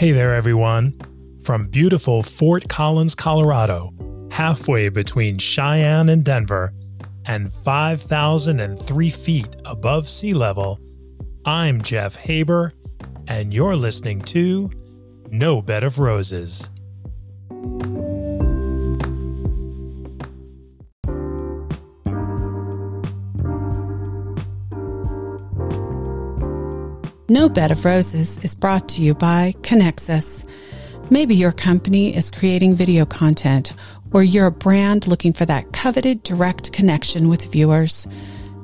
Hey there, everyone. From beautiful Fort Collins, Colorado, halfway between Cheyenne and Denver, and 5,003 feet above sea level, I'm Jeff Haber, and you're listening to No Bed of Roses. No Bed of Roses is brought to you by Kenxus. Maybe your company is creating video content, or you're a brand looking for that coveted direct connection with viewers.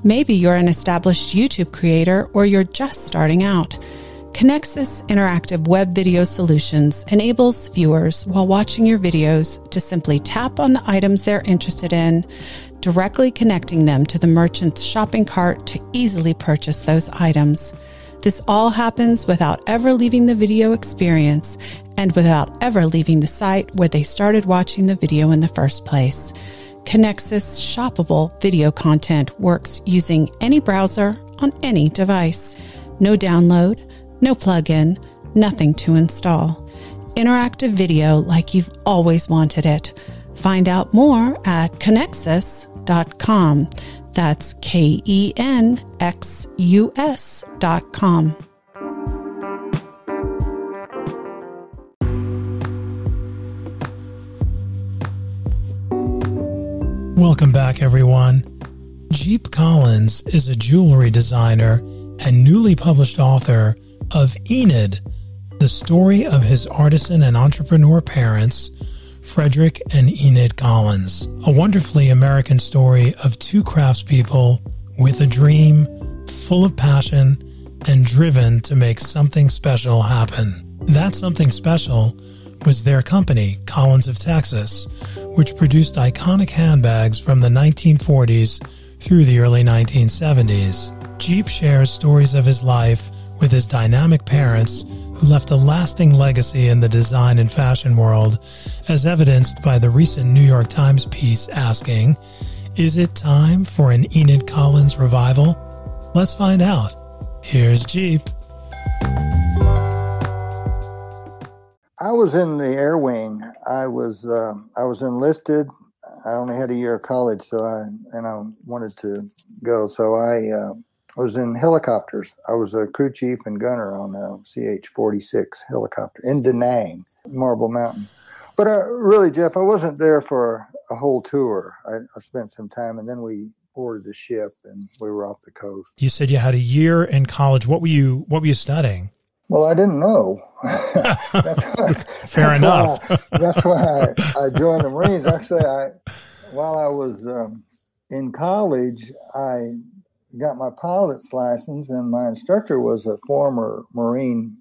Maybe you're an established YouTube creator, or you're just starting out. Kenxus Interactive Web Video Solutions enables viewers while watching your videos to simply tap on the items they're interested in, directly connecting them to the merchant's shopping cart to easily purchase those items. This all happens without ever leaving the video experience and without ever leaving the site where they started watching the video in the first place. Kenxus shoppable video content works using any browser on any device. No download, no plugin, nothing to install. Interactive video like you've always wanted it. Find out more at kenxus.com. That's K E N X U S dot com. Welcome back, everyone. Jeep Collins is a jewelry designer and newly published author of Enid, the story of his artisan and entrepreneur parents Frederick and Enid Collins, a wonderfully American story of two craftspeople with a dream, full of passion, and driven to make something special happen. That something special was their company, Collins of Texas, which produced iconic handbags from the 1940s through the early 1970s. Jeep shares stories of his life with his dynamic parents who left a lasting legacy in the design and fashion world, as evidenced by the recent New York Times piece asking, Is it time for an Enid Collins revival? Let's find out. Here's Jeep. I was in the air wing. I was uh, I was enlisted. I only had a year of college, so I and I wanted to go. So I uh, I was in helicopters. I was a crew chief and gunner on a CH-46 helicopter in Da Nang, Marble Mountain. But uh, really, Jeff, I wasn't there for a whole tour. I, I spent some time, and then we boarded the ship, and we were off the coast. You said you had a year in college. What were you What were you studying? Well, I didn't know. that's why, Fair enough. Why, that's why I, I, joined the Marines. Actually, I while I was um, in college, I got my pilot's license, and my instructor was a former Marine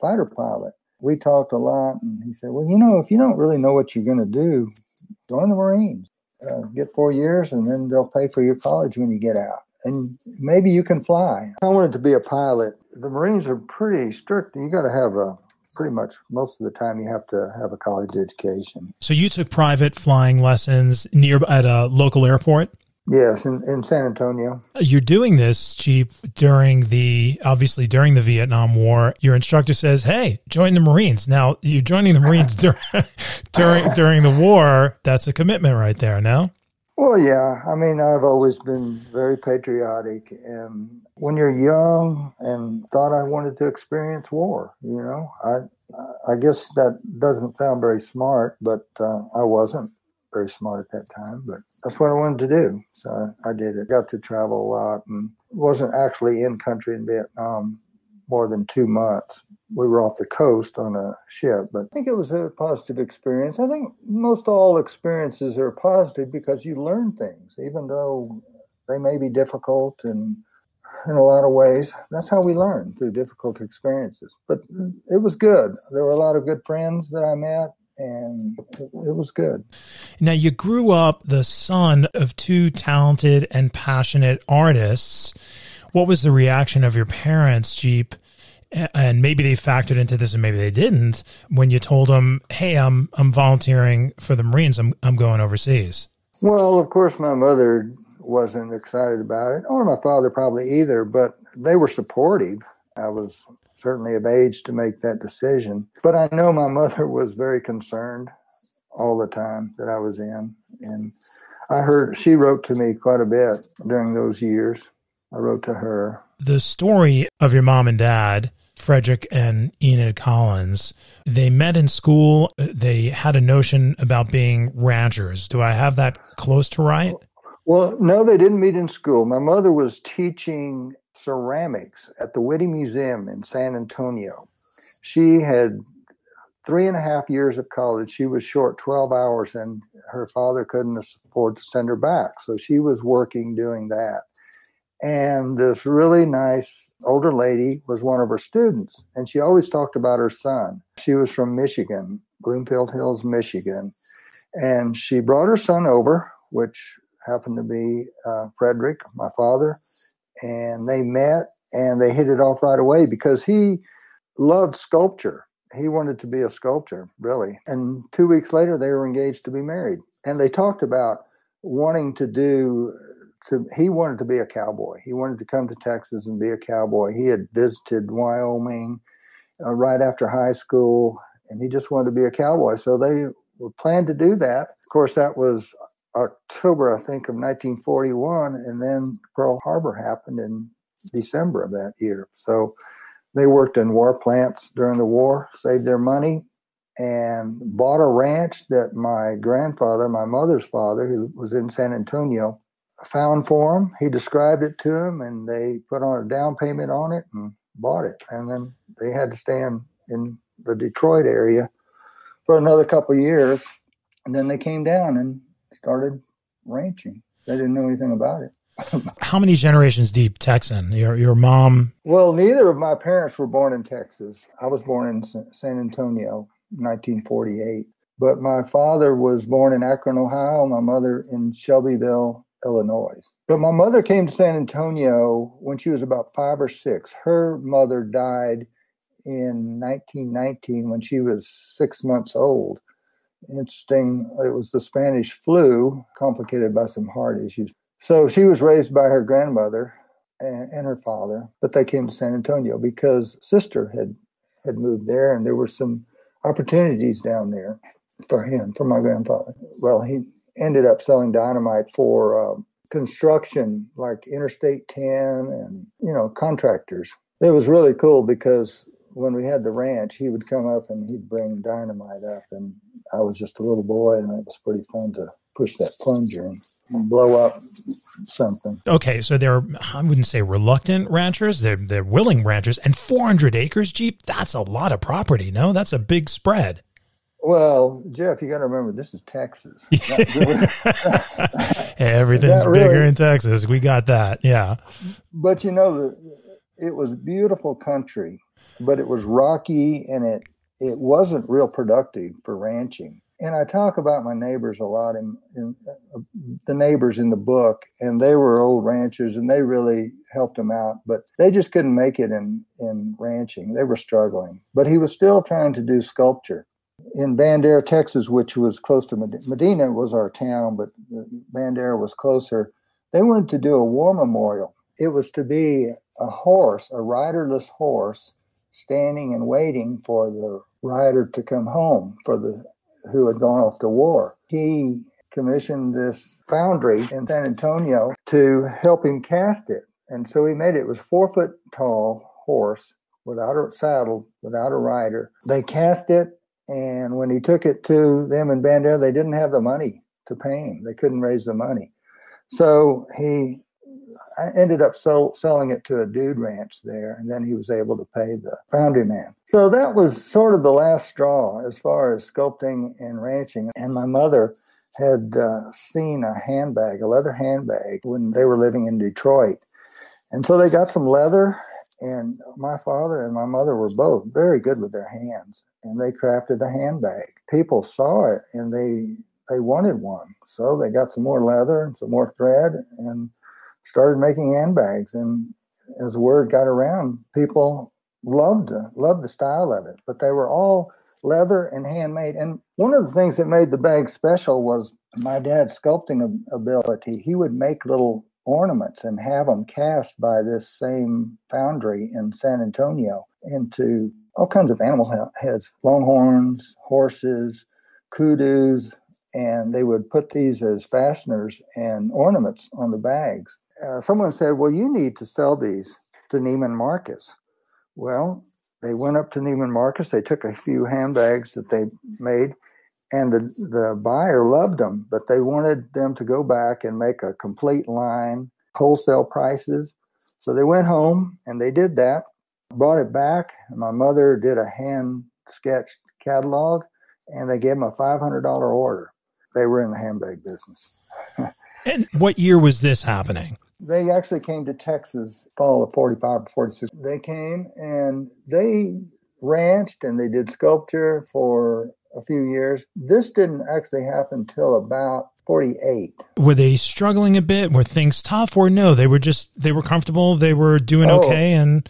fighter pilot. We talked a lot, and he said, Well, you know, if you don't really know what you're going to do, join the Marines. Uh, get four years, and then they'll pay for your college when you get out. And maybe you can fly. I wanted to be a pilot. The Marines are pretty strict. You got to have a pretty much most of the time you have to have a college education. So you took private flying lessons near at a local airport? Yes, in, in San Antonio. You're doing this, Jeep, during the obviously during the Vietnam War. Your instructor says, "Hey, join the Marines." Now you're joining the Marines during during during the war. That's a commitment right there. Now. Well, yeah. I mean, I've always been very patriotic, and when you're young and thought I wanted to experience war, you know, I I guess that doesn't sound very smart, but uh, I wasn't very smart at that time, but that's what I wanted to do. So I did it. Got to travel a lot and wasn't actually in country in Vietnam more than two months. We were off the coast on a ship, but I think it was a positive experience. I think most all experiences are positive because you learn things, even though they may be difficult and in a lot of ways. That's how we learn through difficult experiences. But it was good. There were a lot of good friends that I met and it, was good. Now, you grew up the son of two talented and passionate artists. What was the reaction of your parents, Jeep? And maybe they factored into this, and maybe they didn't. When you told them, "Hey, I'm I'm volunteering for the Marines. I'm I'm going overseas." Well, of course, my mother wasn't excited about it, or my father probably either. But they were supportive. I was certainly of age to make that decision. But I know my mother was very concerned all the time that I was in. And I heard she wrote to me quite a bit during those years. I wrote to her. The story of your mom and dad, Frederick and Enid Collins, they met in school. They had a notion about being ranchers. Do I have that close to right? Well, no, they didn't meet in school. My mother was teaching ceramics at the Witte Museum in San Antonio. She had three and a half years of college. She was short 12 hours, and her father couldn't afford to send her back. So she was working doing that. And this really nice older lady was one of her students, and she always talked about her son. She was from Michigan, Bloomfield Hills, Michigan. And she brought her son over, which happened to be uh, Frederick, my father, and they met and they hit it off right away because he loved sculpture. He wanted to be a sculptor, really. And two weeks later, they were engaged to be married. And they talked about wanting to do to he wanted to be a cowboy. He wanted to come to Texas and be a cowboy. He had visited Wyoming uh, right after high school, and he just wanted to be a cowboy. So they planned to do that. Of course, that was October, I think, of 1941, and then Pearl Harbor happened in December of that year. So they worked in war plants during the war, saved their money, and bought a ranch that my grandfather, my mother's father, who was in San Antonio, found for him. He described it to him, and they put on a down payment on it and bought it. And then they had to stay in, in the Detroit area for another couple years. And then they came down and started ranching. They didn't know anything about it. How many generations deep Texan? Your your mom? Well, neither of my parents were born in Texas. I was born in San Antonio, 1948. But my father was born in Akron, Ohio. My mother in Shelbyville, Illinois. But my mother came to San Antonio when she was about five or six. Her mother died in 1919 when she was six months old interesting. It was the Spanish flu, complicated by some heart issues. So she was raised by her grandmother and, and, her father, but they came to San Antonio because sister had had moved there, and there were some opportunities down there for him, for my grandfather. Well, he ended up selling dynamite for uh, construction, like Interstate 10, and you know contractors. It was really cool because when we had the ranch, he would come up and he'd bring dynamite up, and I was just a little boy, and it was pretty fun to push that plunger and blow up something. Okay, so they're I wouldn't say reluctant ranchers; they're they're willing ranchers, and 400 acres, Jeep. That's a lot of property. No, that's a big spread. Well, Jeff, you got to remember this is Texas. Everything's really, bigger in Texas. We got that. Yeah. But you know, it was beautiful country but it was rocky and it it wasn't real productive for ranching. And I talk about my neighbors a lot in, in uh, the neighbors in the book, and they were old ranchers and they really helped him out, but they just couldn't make it in, in ranching. They were struggling. But he was still trying to do sculpture. In Bandera, Texas, which was close to Medina, Medina was our town, but Bandera was closer. They wanted to do a war memorial. It was to be a horse, a riderless horse, standing and waiting for the rider to come home for the who had gone off to war. He commissioned this foundry in San Antonio to help him cast it. And so he made it. It was four foot tall horse without a saddle, without a rider. They cast it, and when he took it to them in Bandera, they didn't have the money to pay him. They couldn't raise the money. So he I ended up so, selling it to a dude ranch there, and then he was able to pay the foundry man. So that was sort of the last straw as far as sculpting and ranching. And my mother had uh, seen a handbag, a leather handbag, when they were living in Detroit. And so they got some leather, and my father and my mother were both very good with their hands, and they crafted a handbag. People saw it and they they wanted one, so they got some more leather and some more thread, and started making handbags, and as word got around, people loved loved the style of it. But they were all leather and handmade. And one of the things that made the bag special was my dad's sculpting ability. He would make little ornaments and have them cast by this same foundry in San Antonio into all kinds of animal heads, longhorns, horses, kudus, and they would put these as fasteners and ornaments on the bags. Uh, someone said, Well, you need to sell these to Neiman Marcus. Well, they went up to Neiman Marcus, they took a few handbags that they made, and the, the buyer loved them, but they wanted them to go back and make a complete line, wholesale prices. So they went home and they did that, brought it back. My mother did a hand sketched catalog and they gave them a $500 order. They were in the handbag business. and what year was this happening? They actually came to Texas fall of 45 or 46. They came and they ranched and they did sculpture for a few years. This didn't actually happen till about 48. Were they struggling a bit? Were things tough or no? They were just, they were comfortable. They were doing oh. okay. And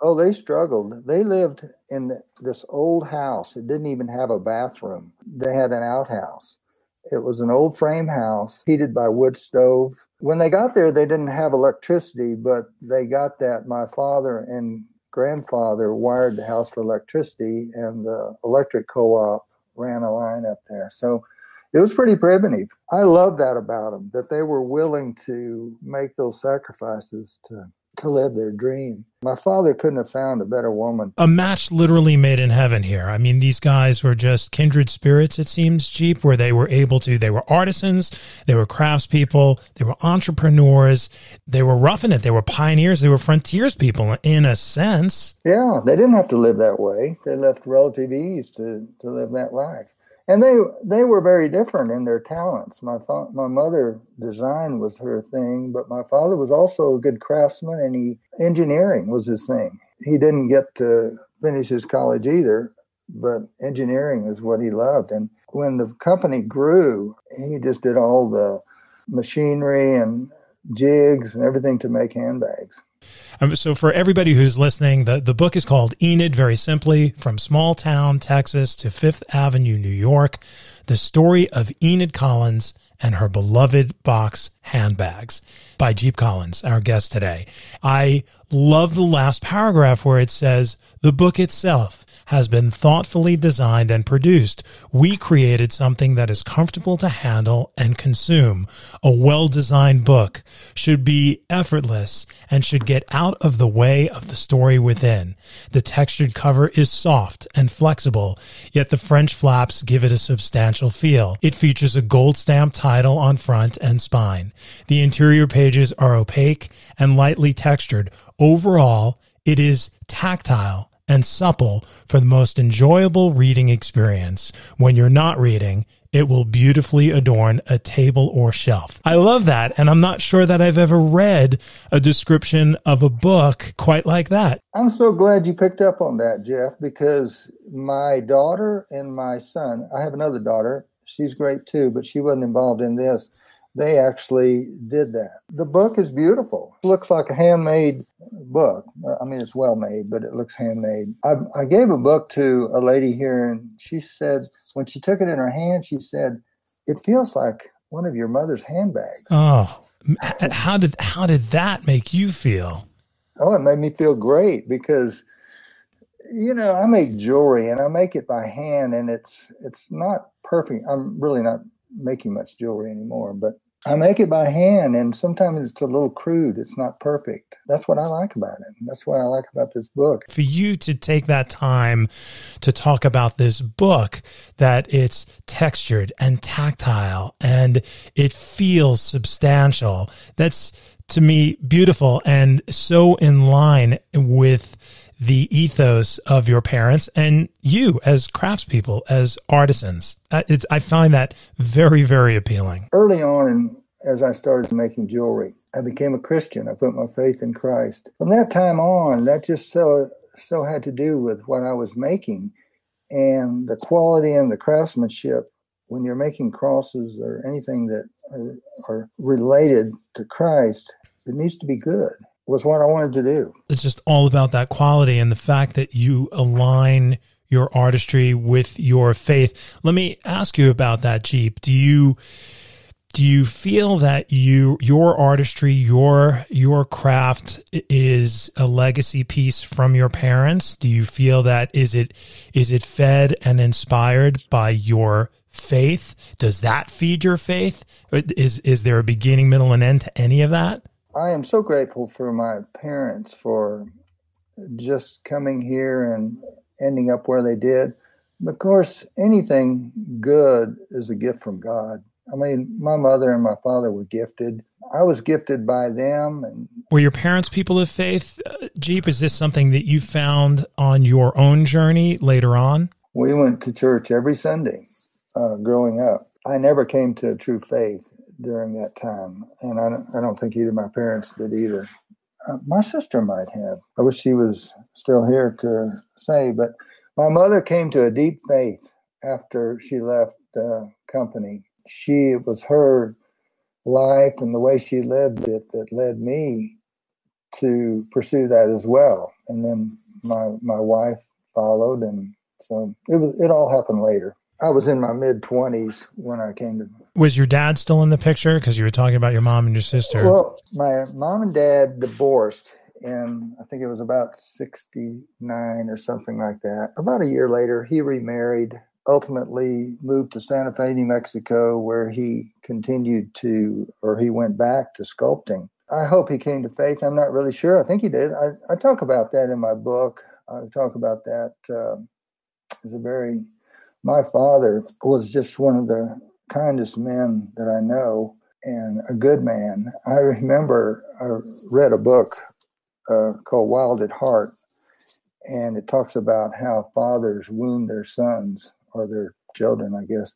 Oh, they struggled. They lived in this old house. It didn't even have a bathroom. They had an outhouse. It was an old frame house heated by wood stove. When they got there, they didn't have electricity, but they got that. My father and grandfather wired the house for electricity, and the electric co op ran a line up there. So it was pretty primitive. I love that about them, that they were willing to make those sacrifices to to live their dream. My father couldn't have found a better woman. A match literally made in heaven here. I mean, these guys were just kindred spirits, it seems, Jeep, where they were able to, they were artisans, they were craftspeople, they were entrepreneurs, they were roughing it, they were pioneers, they were frontiers people in a sense. Yeah, they didn't have to live that way. They left relative ease to, to live that life and they they were very different in their talents. My fa- my mother design was her thing, but my father was also a good craftsman, and he engineering was his thing. He didn't get to finish his college either, but engineering is what he loved. And when the company grew, he just did all the machinery and jigs and everything to make handbags. Um, so for everybody who's listening, the, the book is called Enid, very simply, From Small Town, Texas to Fifth Avenue, New York, the story of Enid Collins and her beloved box handbags by Jeep Collins, our guest today. I love the last paragraph where it says, the book itself has been thoughtfully designed and produced. We created something that is comfortable to handle and consume. A well designed book should be effortless and should get out of the way of the story within. The textured cover is soft and flexible, yet the French flaps give it a substantial feel. It features a gold stamp title on front and spine. The interior pages are opaque and lightly textured. Overall, it is tactile and supple for the most enjoyable reading experience. When you're not reading, it will beautifully adorn a table or shelf. I love that. And I'm not sure that I've ever read a description of a book quite like that. I'm so glad you picked up on that, Jeff, because my daughter and my son, I have another daughter. She's great too, but she wasn't involved in this they actually did that. The book is beautiful. It looks like a handmade book. I mean, it's well made, but it looks handmade. I, I gave a book to a lady here, and she said, when she took it in her hand, she said, it feels like one of your mother's handbags. Oh, how did how did that make you feel? Oh, it made me feel great because you know I make jewelry and I make it by hand, and it's it's not perfect. I'm really not making much jewelry anymore, but I make it by hand, and sometimes it's a little crude. It's not perfect. That's what I like about it. That's what I like about this book. For you to take that time to talk about this book, that it's textured and tactile and it feels substantial, that's to me beautiful and so in line with the ethos of your parents and you as craftspeople, as artisans. Uh, I find that very, very appealing. Early on, and as I started making jewelry, I became a Christian. I put my faith in Christ. From that time on, that just so so had to do with what I was making and the quality and the craftsmanship. When you're making crosses or anything that are, are related to Christ, it needs to be good was what I wanted to do. It's just all about that quality and the fact that you align your artistry with your faith. Let me ask you about that Jeep. Do you do you feel that you your artistry your your craft is a legacy piece from your parents do you feel that is it is it fed and inspired by your faith does that feed your faith is is there a beginning middle and end to any of that i am so grateful for my parents for just coming here and ending up where they did of course anything good is a gift from god I mean, my mother and my father were gifted. I was gifted by them. And were your parents people of faith? Uh, Jeep, is this something that you found on your own journey later on? We went to church every Sunday uh, growing up. I never came to true faith during that time, and I don't, I don't think either my parents did either. Uh, my sister might have. I wish she was still here to say, but my mother came to a deep faith after she left the company she it was her life and the way she lived it that led me to pursue that as well. And then my my wife followed, and so it was. It all happened later. I was in my mid twenties when I came to. Was your dad still in the picture? Because you were talking about your mom and your sister. Well, my mom and dad divorced, and I think it was about sixty nine or something like that. About a year later, he remarried ultimately moved to Santa Fe, New Mexico, where he continued to, or he went back to sculpting. I hope he came to faith. I'm not really sure. I think he did. I, I talk about that in my book. I talk about that uh, as a very, my father was just one of the kindest men that I know and a good man. I remember I read a book uh, called Wild at Heart, and it talks about how fathers wound their sons or their children, I guess.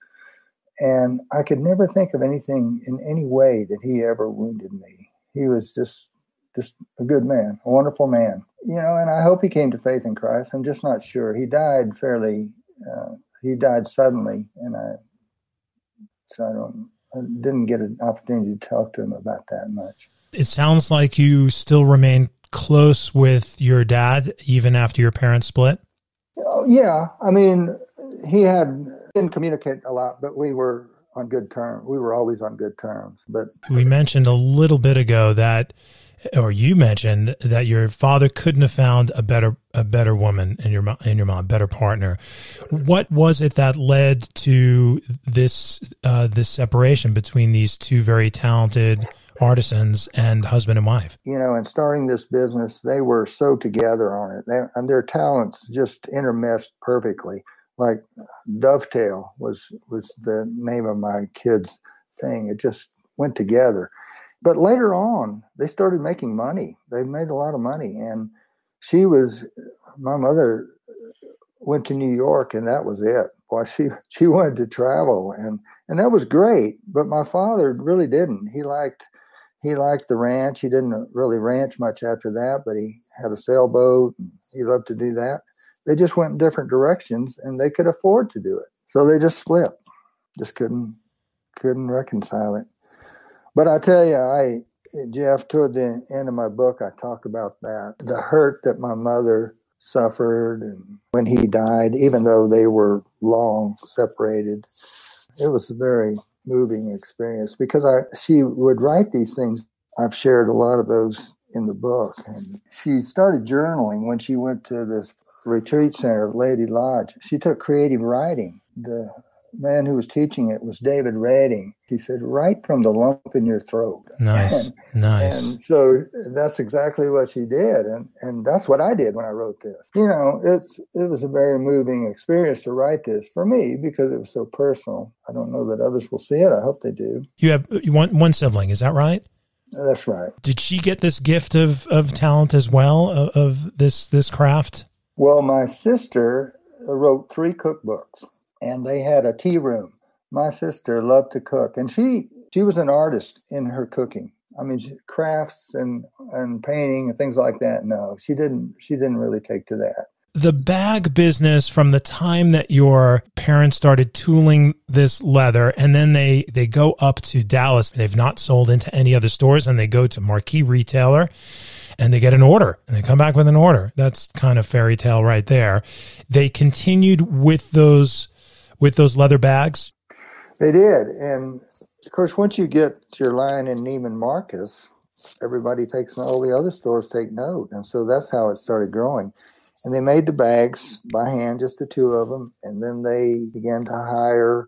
And I could never think of anything in any way that he ever wounded me. He was just just a good man, a wonderful man. You know, and I hope he came to faith in Christ. I'm just not sure. He died fairly. Uh, he died suddenly, and I so I don't I didn't get an opportunity to talk to him about that much. It sounds like you still remain close with your dad even after your parents split. Oh, yeah, I mean, he had didn't communicate a lot, but we were on good terms. We were always on good terms. But we mentioned a little bit ago that, or you mentioned that your father couldn't have found a better a better woman in your in your mom, better partner. What was it that led to this uh, this separation between these two very talented? artisans and husband and wife. You know, in starting this business, they were so together on it, they, and their talents just intermeshed perfectly like dovetail was was the name of my kids thing. It just went together. But later on they started making money. They made a lot of money. And she was my mother went to new york and that was it. Well she she wanted to travel and and that was great but my father really didn't. He liked he liked the ranch. He didn't really ranch much after that but he had a sailboat he loved to do that they just went in different directions and they could afford to do it. So they just split. Just couldn't couldn't reconcile it. But I tell you, I Jeff, toward the end of my book, I talk about that the hurt that my mother suffered and when he died, even though they were long separated. It was a very moving experience because I she would write these things. I've shared a lot of those in the book. And she started journaling when she went to this retreat center of Laity Lodge. She took creative writing. The man who was teaching it was David Redding. He said, "Write from the lump in your throat." Nice, and, nice. And so that's exactly what she did, and and that's what I did when I wrote this. You know, it's it was a very moving experience to write this for me because it was so personal. I don't know that others will see it. I hope they do. You have uh, one one sibling, is that right? That's right. Did she get this gift of, of talent as well of, of this this craft? Well, my sister uh, wrote three cookbooks, and they had a tea room. My sister loved to cook, and she she was an artist in her cooking. I mean, crafts and and painting and things like that. No, she didn't. She didn't really take to that the bag business from the time that your parents started tooling this leather and then they they go up to Dallas they've not sold into any other stores and they go to marquee retailer and they get an order and they come back with an order. That's kind of fairy tale right there. They continued with those with those leather bags? They did and Of course, once you get to your line in Neiman Marcus, everybody takes all the other stores take note, and so that's how it started growing. And they made the bags by hand, just the two of them, and then they began to hire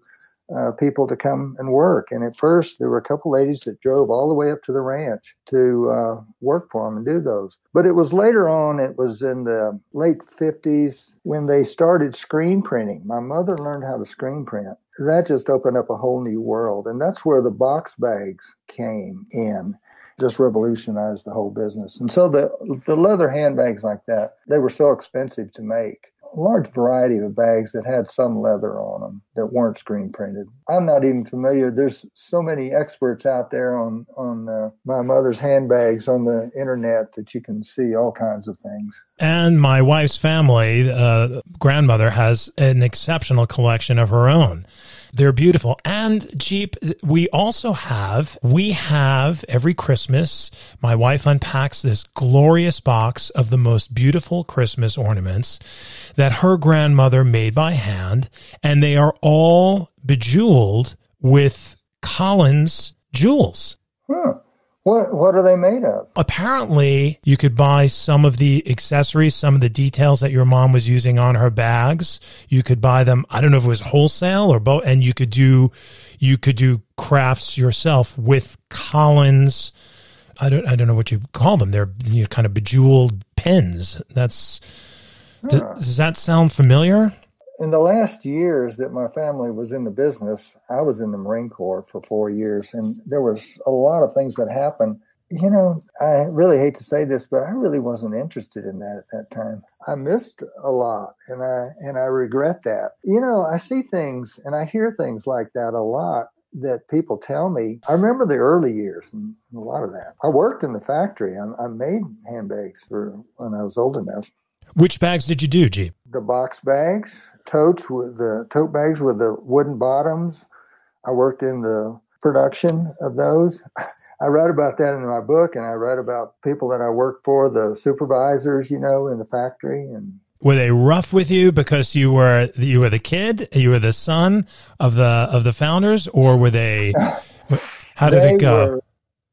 uh, people to come and work. And at first, there were a couple ladies that drove all the way up to the ranch to uh, work for them and do those. But it was later on, it was in the late 50s when they started screen printing. My mother learned how to screen print. That just opened up a whole new world. And that's where the box bags came in just revolutionized the whole business. And so the the leather handbags like that, they were so expensive to make large variety of bags that had some leather on them that weren't screen printed. I'm not even familiar. There's so many experts out there on on uh, my mother's handbags on the internet that you can see all kinds of things. And my wife's family, uh, grandmother, has an exceptional collection of her own. They're beautiful. And Jeep, we also have, we have every Christmas, my wife unpacks this glorious box of the most beautiful Christmas ornaments that her grandmother made by hand. And they are all bejeweled with Collins jewels. Huh. What what are they made of? Apparently, you could buy some of the accessories, some of the details that your mom was using on her bags. You could buy them. I don't know if it was wholesale or both, and you could do you could do crafts yourself with Collins. I don't I don't know what you call them. They're you know, kind of bejeweled pins. That's huh. does, does that sound familiar? In the last years that my family was in the business, I was in the Marine Corps for four years, and there was a lot of things that happened. You know, I really hate to say this, but I really wasn't interested in that at that time. I missed a lot, and I and I regret that. You know, I see things and I hear things like that a lot that people tell me. I remember the early years and a lot of that. I worked in the factory. I, I made handbags for when I was old enough. Which bags did you do, Jeep? The box bags, totes with the tote bags with the wooden bottoms. I worked in the production of those. I wrote about that in my book, and I wrote about people that I worked for, the supervisors, you know, in the factory. And were they rough with you because you were you were the kid, you were the son of the of the founders, or were they? How did it go? Were,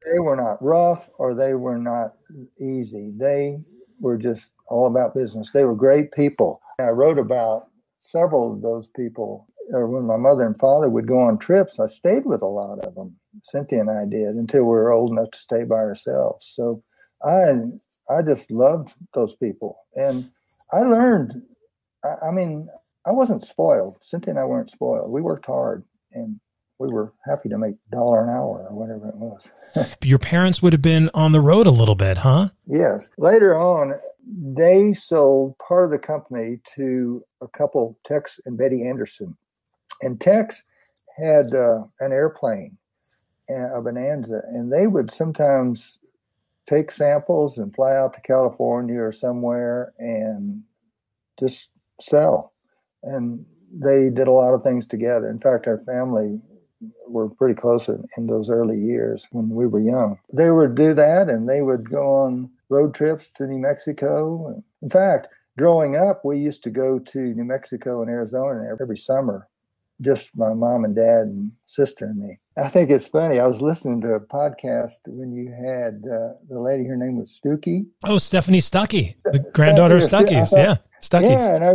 they were not rough, or they were not easy. They were just all about business. They were great people. I wrote about several of those people, or when my mother and father would go on trips, I stayed with a lot of them. Cynthia and I did until we were old enough to stay by ourselves. So I I just loved those people, and I learned. I, I mean, I wasn't spoiled. Cynthia and I weren't spoiled. We worked hard, and we were happy to make a dollar an hour or whatever it was. Your parents would have been on the road a little bit, huh? Yes. Later on, they sold part of the company to a couple, Tex and Betty Anderson. And Tex had uh, an airplane, a Bonanza, and they would sometimes take samples and fly out to California or somewhere and just sell. And they did a lot of things together. In fact, our family were pretty close in, in those early years when we were young. They would do that and they would go on road trips to New Mexico. In fact, growing up, we used to go to New Mexico and Arizona every summer, just my mom and dad and sister and me. I think it's funny. I was listening to a podcast when you had uh, the lady, her name was Stuckey. Oh, Stephanie Stuckey, the granddaughter of Stuckey's. Yeah, Stuckey's. Yeah, and I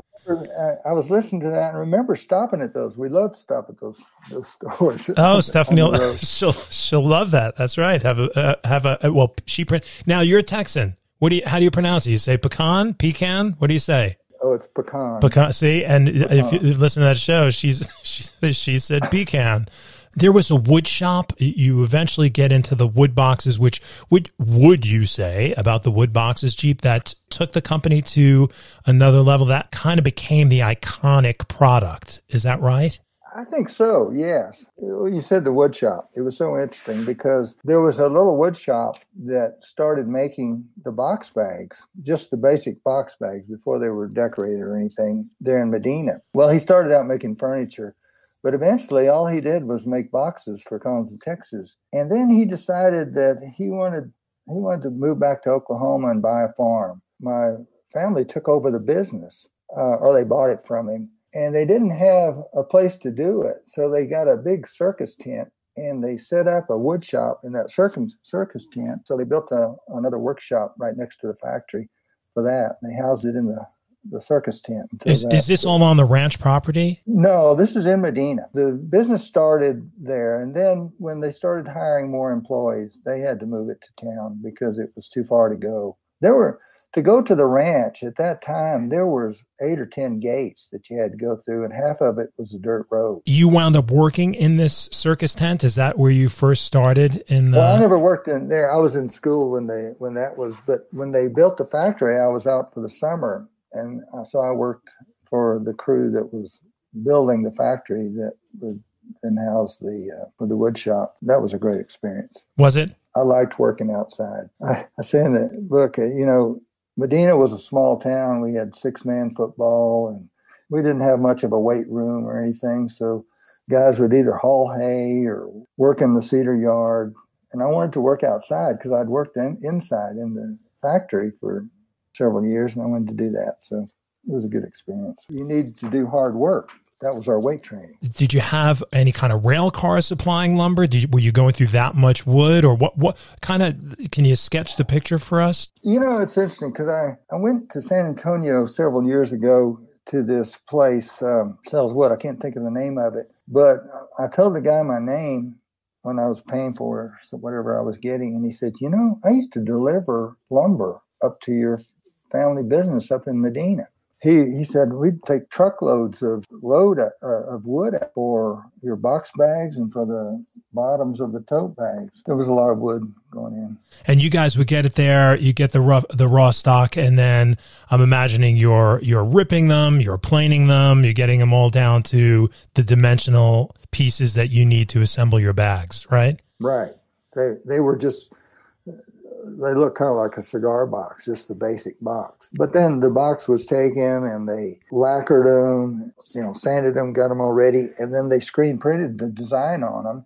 I was listening to that and remember stopping at those. We love to stop at those those stores. Oh, Stephanie, she'll she'll love that. That's right. Have a uh, have a well. She print now. You're a Texan. What do you? How do you pronounce it? You say pecan, pecan. What do you say? Oh, it's pecan. Pecan. See, and pecan. if you listen to that show, she's she, she said pecan there was a wood shop. You eventually get into the wood boxes, which would would you say about the wood boxes Jeep that took the company to another level? That kind of became the iconic product. Is that right? I think so, yes. You said the wood shop. It was so interesting because there was a little wood shop that started making the box bags, just the basic box bags before they were decorated or anything there in Medina. Well, he started out making furniture but eventually, all he did was make boxes for Collins of Texas. And then he decided that he wanted he wanted to move back to Oklahoma and buy a farm. My family took over the business, uh, or they bought it from him, and they didn't have a place to do it, so they got a big circus tent and they set up a wood shop in that circus circus tent. So they built a, another workshop right next to the factory for that. They housed it in the the circus tent. Is, is this all on the ranch property? No, this is in Medina. The business started there, and then when they started hiring more employees, they had to move it to town because it was too far to go. There were to go to the ranch at that time there was eight or ten gates that you had to go through and half of it was a dirt road you wound up working in this circus tent is that where you first started in the well i never worked in there i was in school when they when that was but when they built the factory i was out for the summer and so i worked for the crew that was building the factory that would then house the uh, for the wood shop that was a great experience was it I liked working outside. I, I say in the book, uh, you know, Medina was a small town. We had six man football and we didn't have much of a weight room or anything. So guys would either haul hay or work in the cedar yard. And I wanted to work outside because I'd worked in, inside in the factory for several years and I wanted to do that. So it was a good experience. You need to do hard work that was our weight training. Did you have any kind of rail car supplying lumber? Did you, were you going through that much wood, or what? What kind of? Can you sketch the picture for us? You know, it's interesting because I I went to San Antonio several years ago to this place um, sells wood. I can't think of the name of it, but I told the guy my name when I was paying for whatever I was getting, and he said, "You know, I used to deliver lumber up to your family business up in Medina." he he said we'd take truckloads of load uh, of wood for your box bags and for the bottoms of the tote bags. There was a lot of wood going in. And you guys would get it there. You get the rough the raw stock, and then I'm imagining you're you're ripping them, you're planing them, you're getting them all down to the dimensional pieces that you need to assemble your bags, right? Right. They they were just they look kind of like a cigar box, just the basic box. But then the box was taken and they lacquered them, you know, sanded them, got them all ready, and then they screen printed the design on them.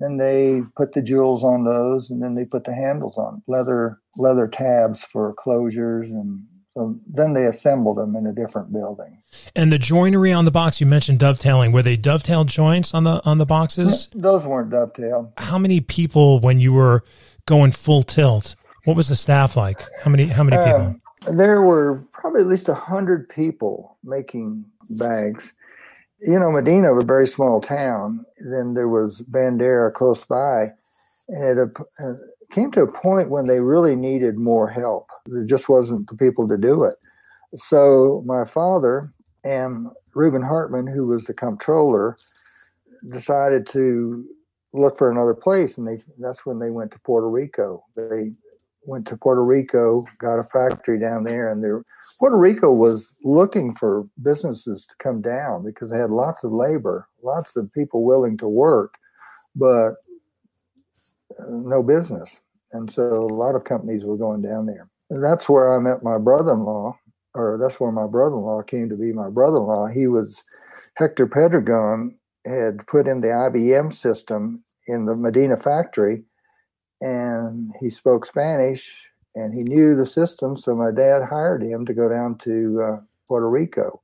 Then they put the jewels on those, and then they put the handles on leather leather tabs for closures, and so then they assembled them in a different building. And the joinery on the box you mentioned dovetailing. Were they dovetailed joints on the on the boxes? Those weren't dovetailed. How many people when you were going full tilt what was the staff like? How many how many people? Uh, there were probably at least hundred people making bags. You know, Medina was a very small town. Then there was Bandera close by, and it uh, came to a point when they really needed more help. There just wasn't the people to do it. So my father and Reuben Hartman, who was the comptroller, decided to look for another place, and they that's when they went to Puerto Rico. They went to Puerto Rico, got a factory down there, and there Puerto Rico was looking for businesses to come down because they had lots of labor, lots of people willing to work, but uh, no business. And so a lot of companies were going down there. And that's where I met my brother-in-law, or that's where my brother-in-law came to be my brother-in-law. He was Hector Pedregon had put in the IBM system in the Medina factory and he spoke Spanish and he knew the system. So my dad hired him to go down to uh, Puerto Rico.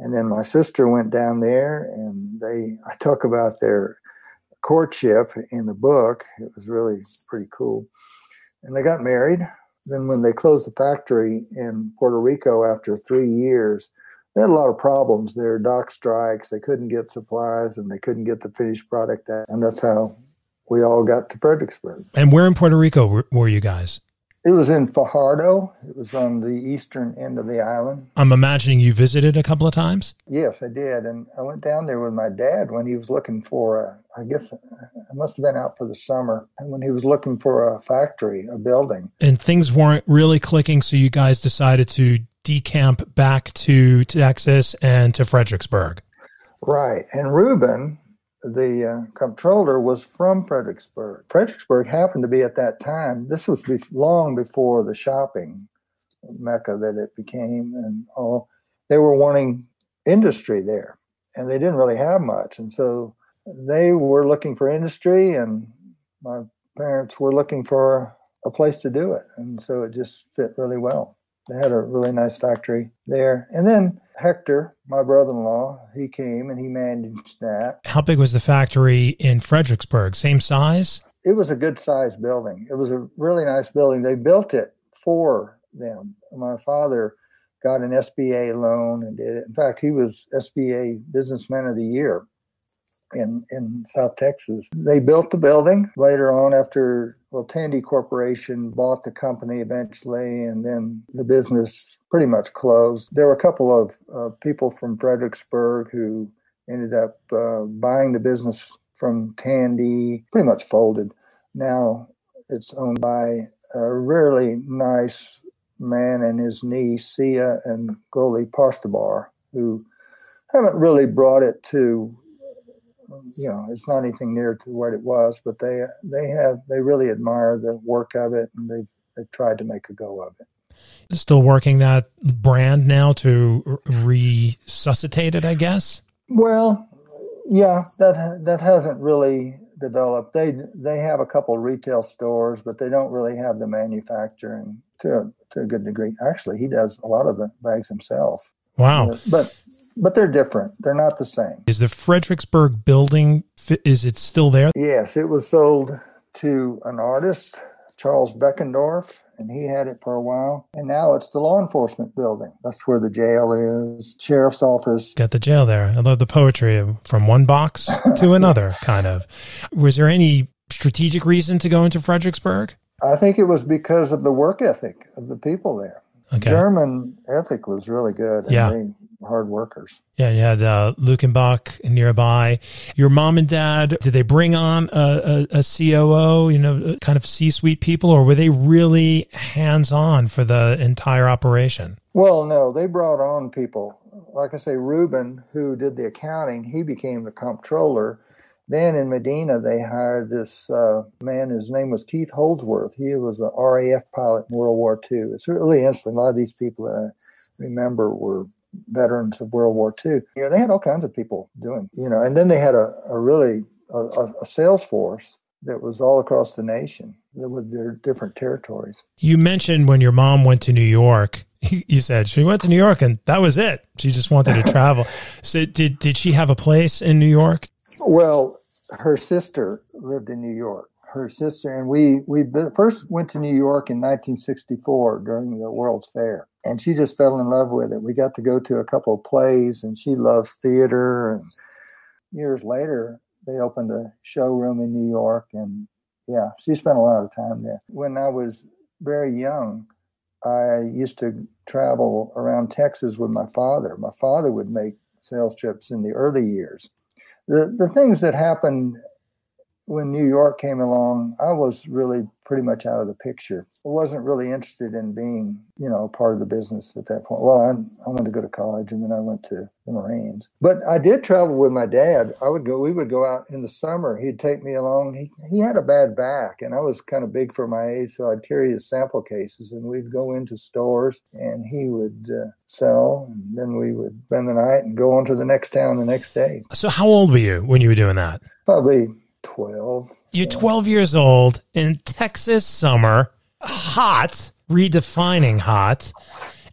And then my sister went down there and they, I talk about their courtship in the book. It was really pretty cool. And they got married. Then when they closed the factory in Puerto Rico after three years, they had a lot of problems there, dock strikes. They couldn't get supplies and they couldn't get the finished product out. And that's how we all got to Fredericksburg. And where in Puerto Rico were, were you guys? It was in Fajardo. It was on the eastern end of the island. I'm imagining you visited a couple of times. Yes, I did, and I went down there with my dad when he was looking for. A, I guess I must have been out for the summer, and when he was looking for a factory, a building. And things weren't really clicking, so you guys decided to decamp back to Texas and to Fredericksburg. Right, and Reuben the uh, comptroller was from Fredericksburg. Fredericksburg happened to be at that time. This was be- long before the shopping mecca that it became, and all. They were wanting industry there, and they didn't really have much, and so they were looking for industry, and my parents were looking for a place to do it, and so it just fit really well. They had a really nice factory there. And then Hector, my brother in law, he came and he managed that. How big was the factory in Fredericksburg? Same size? It was a good sized building. It was a really nice building. They built it for them. My father got an SBA loan and did it. In fact, he was SBA Businessman of the Year in, in South Texas. They built the building later on after, well, Tandy Corporation bought the company eventually, and then the business pretty much closed. There were a couple of uh, people from Fredericksburg who ended up uh, buying the business from Tandy, pretty much folded. Now it's owned by a really nice man and his niece, Sia and Goli Parstabar, who haven't really brought it to you know, it's not anything near to what it was, but they they have they really admire the work of it, and they've they've tried to make a go of it. Still working that brand now to resuscitate it, I guess. Well, yeah, that that hasn't really developed. They they have a couple retail stores, but they don't really have the manufacturing to to a good degree. Actually, he does a lot of the bags himself. Wow! But but they're different. They're not the same. Is the Fredericksburg building is it still there? Yes, it was sold to an artist, Charles Beckendorf, and he had it for a while. And now it's the law enforcement building. That's where the jail is, sheriff's office. Got the jail there. I love the poetry from one box to another, kind of. Was there any strategic reason to go into Fredericksburg? I think it was because of the work ethic of the people there. Okay. German ethic was really good. yeah. They, hard workers. Yeah, you had uh, Luckenbach nearby. Your mom and dad, did they bring on a, a, a COO, you know, kind of C suite people, or were they really hands on for the entire operation? Well, no, they brought on people. Like I say, Ruben, who did the accounting, he became the comptroller. Then in Medina, they hired this uh, man. His name was Keith Holdsworth. He was a RAF pilot in World War II. It's really interesting. A lot of these people that I remember were veterans of World War II. You know, they had all kinds of people doing, you know, and then they had a, a really a, a sales force that was all across the nation with their different territories. You mentioned when your mom went to New York, you said she went to New York and that was it. She just wanted to travel. so did did she have a place in New York? Well, her sister lived in New York. Her sister and we we first went to New York in 1964 during the World's Fair and she just fell in love with it. We got to go to a couple of plays, and she loves theater. And years later, they opened a showroom in New York, and yeah, she spent a lot of time there. When I was very young, I used to travel around Texas with my father. My father would make sales trips in the early years. The the things that happened when New York came along, I was really pretty much out of the picture. I wasn't really interested in being, you know, part of the business at that point. Well, I, I wanted to go to college and then I went to the Marines. But I did travel with my dad. I would go, we would go out in the summer. He'd take me along. He, he had a bad back and I was kind of big for my age. So I'd carry his sample cases and we'd go into stores and he would uh, sell. And then we would spend the night and go on to the next town the next day. So how old were you when you were doing that? Probably 12. You're 12 years old in Texas summer, hot, redefining hot,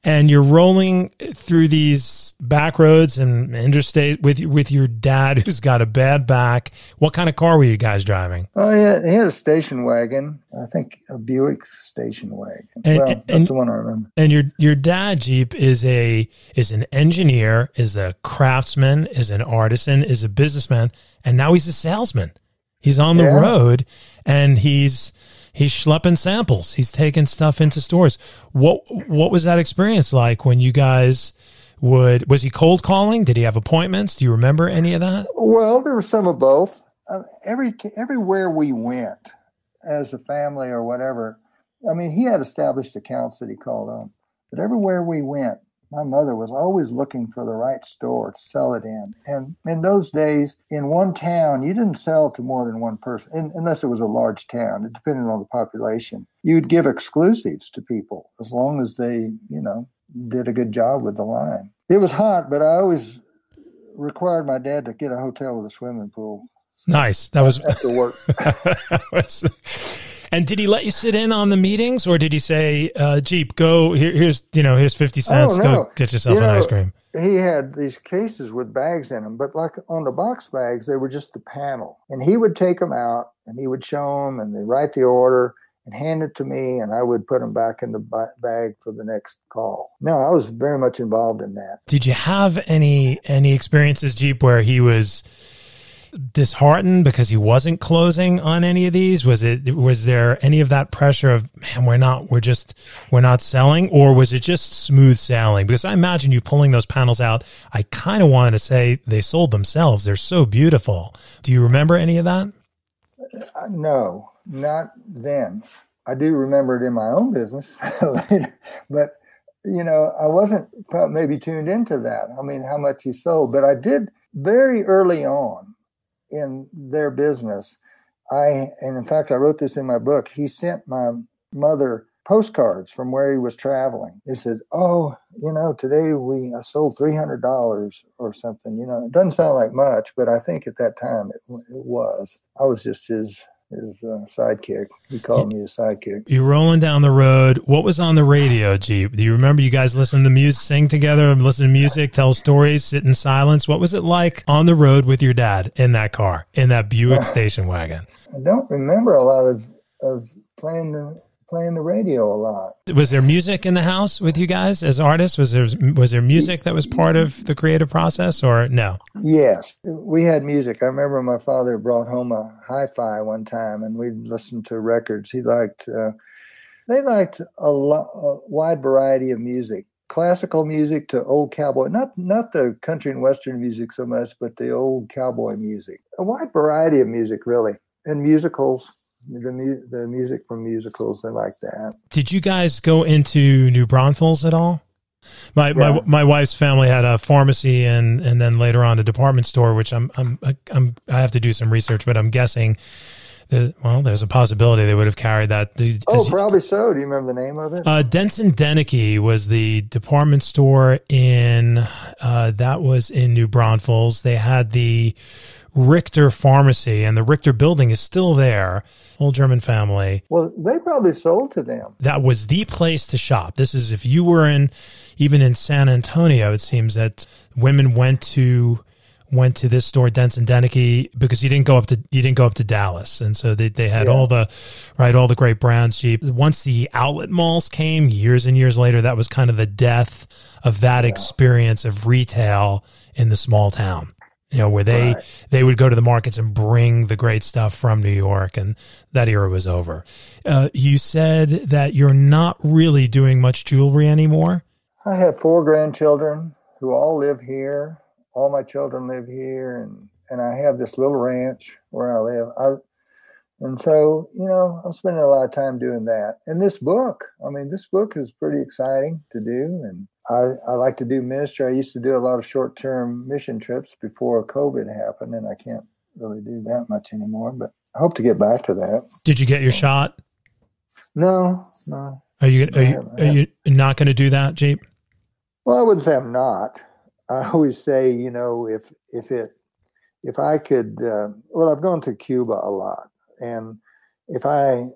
and you're rolling through these back roads and interstate with with your dad who's got a bad back. What kind of car were you guys driving? Oh yeah, he had a station wagon. I think a Buick station wagon. And, well, that's and, the one I remember. And your your dad Jeep is a is an engineer, is a craftsman, is an artisan, is a businessman, and now he's a salesman. He's on the yeah. road and he's he's schlepping samples. He's taking stuff into stores. What what was that experience like when you guys would was he cold calling? Did he have appointments? Do you remember any of that? Well, there was some of both. Uh, every everywhere we went as a family or whatever. I mean, he had established accounts that he called on, but everywhere we went, my mother was always looking for the right store to sell it in. And in those days, in one town, you didn't sell to more than one person, in, unless it was a large town. It depended on the population. You'd give exclusives to people as long as they, you know, did a good job with the line. It was hot, but I always required my dad to get a hotel with a swimming pool. Nice. That was after work. And did he let you sit in on the meetings, or did he say, uh, "Jeep, go here, here's you know here's fifty cents, Oh, no. go get yourself You an know, ice cream"? he had these cases with bags in them, but like on the box bags, they were just the panel. And he would take them out and he would show them and they write the order and hand it to me, and I would put them back in the bag for the next call. No, I was very much involved in that. Did you have any any experiences, Jeep, where he was disheartened because he wasn't closing on any of these? Was it was there any of that pressure of man, we're not we're just we're not selling, or was it just smooth sailing? Because I imagine you pulling those panels out. I kind of wanted to say they sold themselves. They're so beautiful. Do you remember any of that? Uh, No, not then. I do remember it in my own business later, but you know, I wasn't maybe tuned into that. I mean, how much he sold, but I did very early on in their business. I, and in fact, I wrote this in my book. He sent my mother postcards from where he was traveling. He said, "Oh, you know, today we I sold three hundred dollars or something. You know, it doesn't sound like much, but I think at that time it, it was. I was just his his uh, sidekick. He called me his sidekick. You're rolling down the road. What was on the radio, Jeep? Do you remember you guys listen to music, sing together, listen to music, tell stories, sit in silence? What was it like on the road with your dad in that car, in that Buick station wagon? I don't remember a lot of of playing the playing the radio a lot. Was there music in the house with you guys as artists? Was there was there music that was part of the creative process, or no? Yes, we had music. I remember my father brought home a hi-fi one time, and we listened to records. He liked uh, they liked a, lo- a wide variety of music, classical music to old cowboy. Not not the country and western music so much, but the old cowboy music. A wide variety of music, really, and musicals. The mu- the music from musicals, they like that. Did you guys go into New Braunfels at all? My my Yeah. my wife's family had a pharmacy and and then later on a department store, which I'm I'm I'm I have to do some research, but I'm guessing. That, well, there's a possibility they would have carried that. The, Oh, as you- probably so. Do you remember the name of it? Uh, Denson Denicky was the department store in uh, that was in New Braunfels. They had the Richter Pharmacy, and the Richter building is still there. Old German family. well, they probably sold to them. That was the place to shop. This is if you were in, even in San Antonio, it seems that women went to went to this store, Denson Denicky, because you didn't go up to you didn't go up to Dallas, and so they they had Yeah. all the right all the great brands cheap. Once the outlet malls came years and years later, that was kind of the death of that experience of retail in the small town. You know, where they Right. they would go to the markets and bring the great stuff from New York, and that era was over. Uh, you said that you're not really doing much jewelry anymore. I have four grandchildren who all live here. All my children live here, and, and I have this little ranch where I live. I, and so, you know, I'm spending a lot of time doing that. And this book, I mean, this book is pretty exciting to do. And I, I like to do ministry. I used to do a lot of short term mission trips before COVID happened, and I can't really do that much anymore, but I hope to get back to that. Did you get your shot? No, no. Are you are you are you not going to do that, Jeep? Well, I wouldn't say I'm not. I always say, you know, if if it if I could, uh, well, I've gone to Cuba a lot, and if I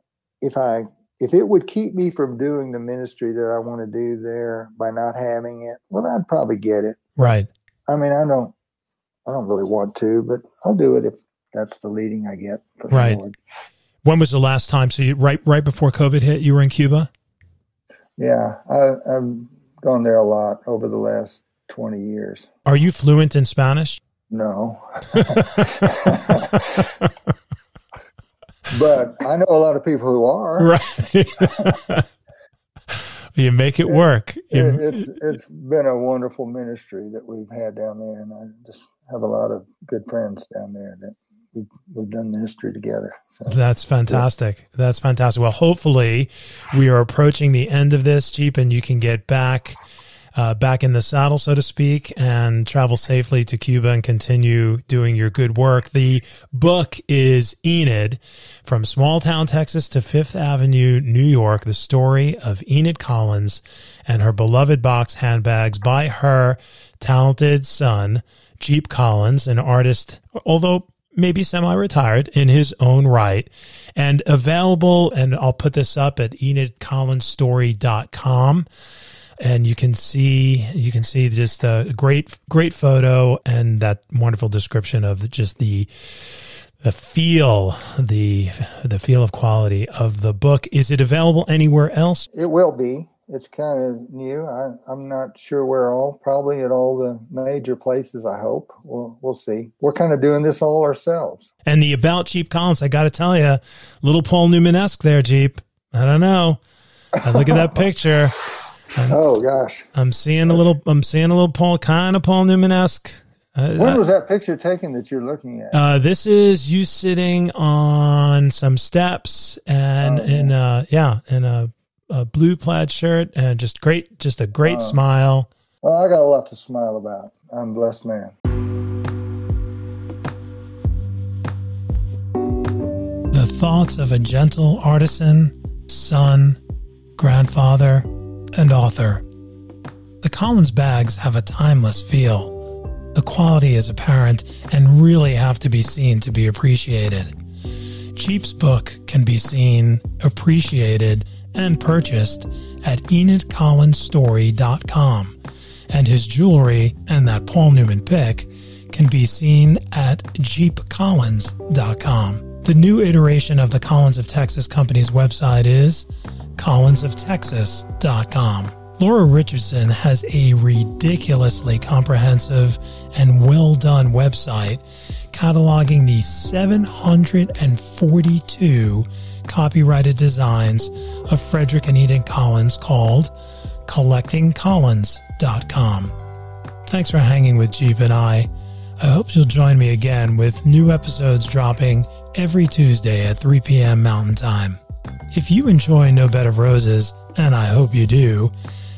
if I if it would keep me from doing the ministry that I want to do there by not having it, well, I'd probably get it. Right. I mean, I don't I don't really want to, but I'll do it if that's the leading I get. Right. Lord. When was the last time? So you right right before COVID hit, you were in Cuba. Yeah, I, I've gone there a lot over the last twenty years. Are you fluent in Spanish? No. but I know a lot of people who are. Right. you make it work. it, it's it's been a wonderful ministry that we've had down there, and I just have a lot of good friends down there that we've, we've done ministry together. So, That's fantastic. That's fantastic. Well, hopefully, we are approaching the end of this Jeep, and you can get back, uh, back in the saddle, so to speak, and travel safely to Cuba and continue doing your good work. The book is Enid, from small town Texas to Fifth Avenue, New York. The story of Enid Collins and her beloved box handbags by her talented son, Jeep Collins, an artist, although maybe semi retired in his own right and available. And I'll put this up at enidcollinsstory.com and you can see you can see just a great great photo and that wonderful description of just the the feel the the feel of quality of the book is it available anywhere else it will be it's kind of new. I, am not sure where all. Probably at all the major places. I hope. We'll we'll see. We're kind of doing this all ourselves. And the about Jeep Collins, I got to tell you, little Paul Newman esque there, Jeep. I don't know. I look at that picture. I'm, oh gosh, I'm seeing a little. I'm seeing a little Paul, kind of Paul Newman esque. Uh, when was that picture taken that you're looking at? Uh, this is you sitting on some steps and oh, in uh yeah in a a blue plaid shirt and just great, just a great uh, smile. Well, I got a lot to smile about. I'm a blessed man. The thoughts of a gentle artisan, son, grandfather, and author. The Collins bags have a timeless feel. The quality is apparent and really have to be seen to be appreciated. Jeep's book can be seen, appreciated, and purchased at enidcollinsstory.com, and his jewelry and that Paul Newman pic can be seen at jeepcollins.com. The new iteration of the Collins of Texas Company's website is collinsoftexas.com. Laura Richardson has a ridiculously comprehensive and well done website cataloging the 742 copyrighted designs of Frederick and Enid Collins called collectingcollins.com. Thanks for hanging with Jeep and I. I hope you'll join me again with new episodes dropping every Tuesday at 3 p.m. Mountain Time. If you enjoy No Bed of Roses, and I hope you do,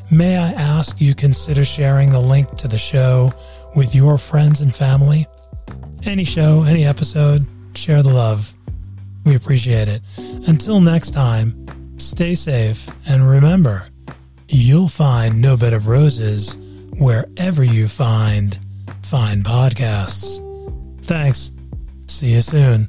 may I ask you consider sharing the link to the show with your friends and family? Any show, any episode, share the love. We appreciate it. Until next time, stay safe and remember, you'll find No Bed of Roses wherever you find fine podcasts. Thanks. See you soon.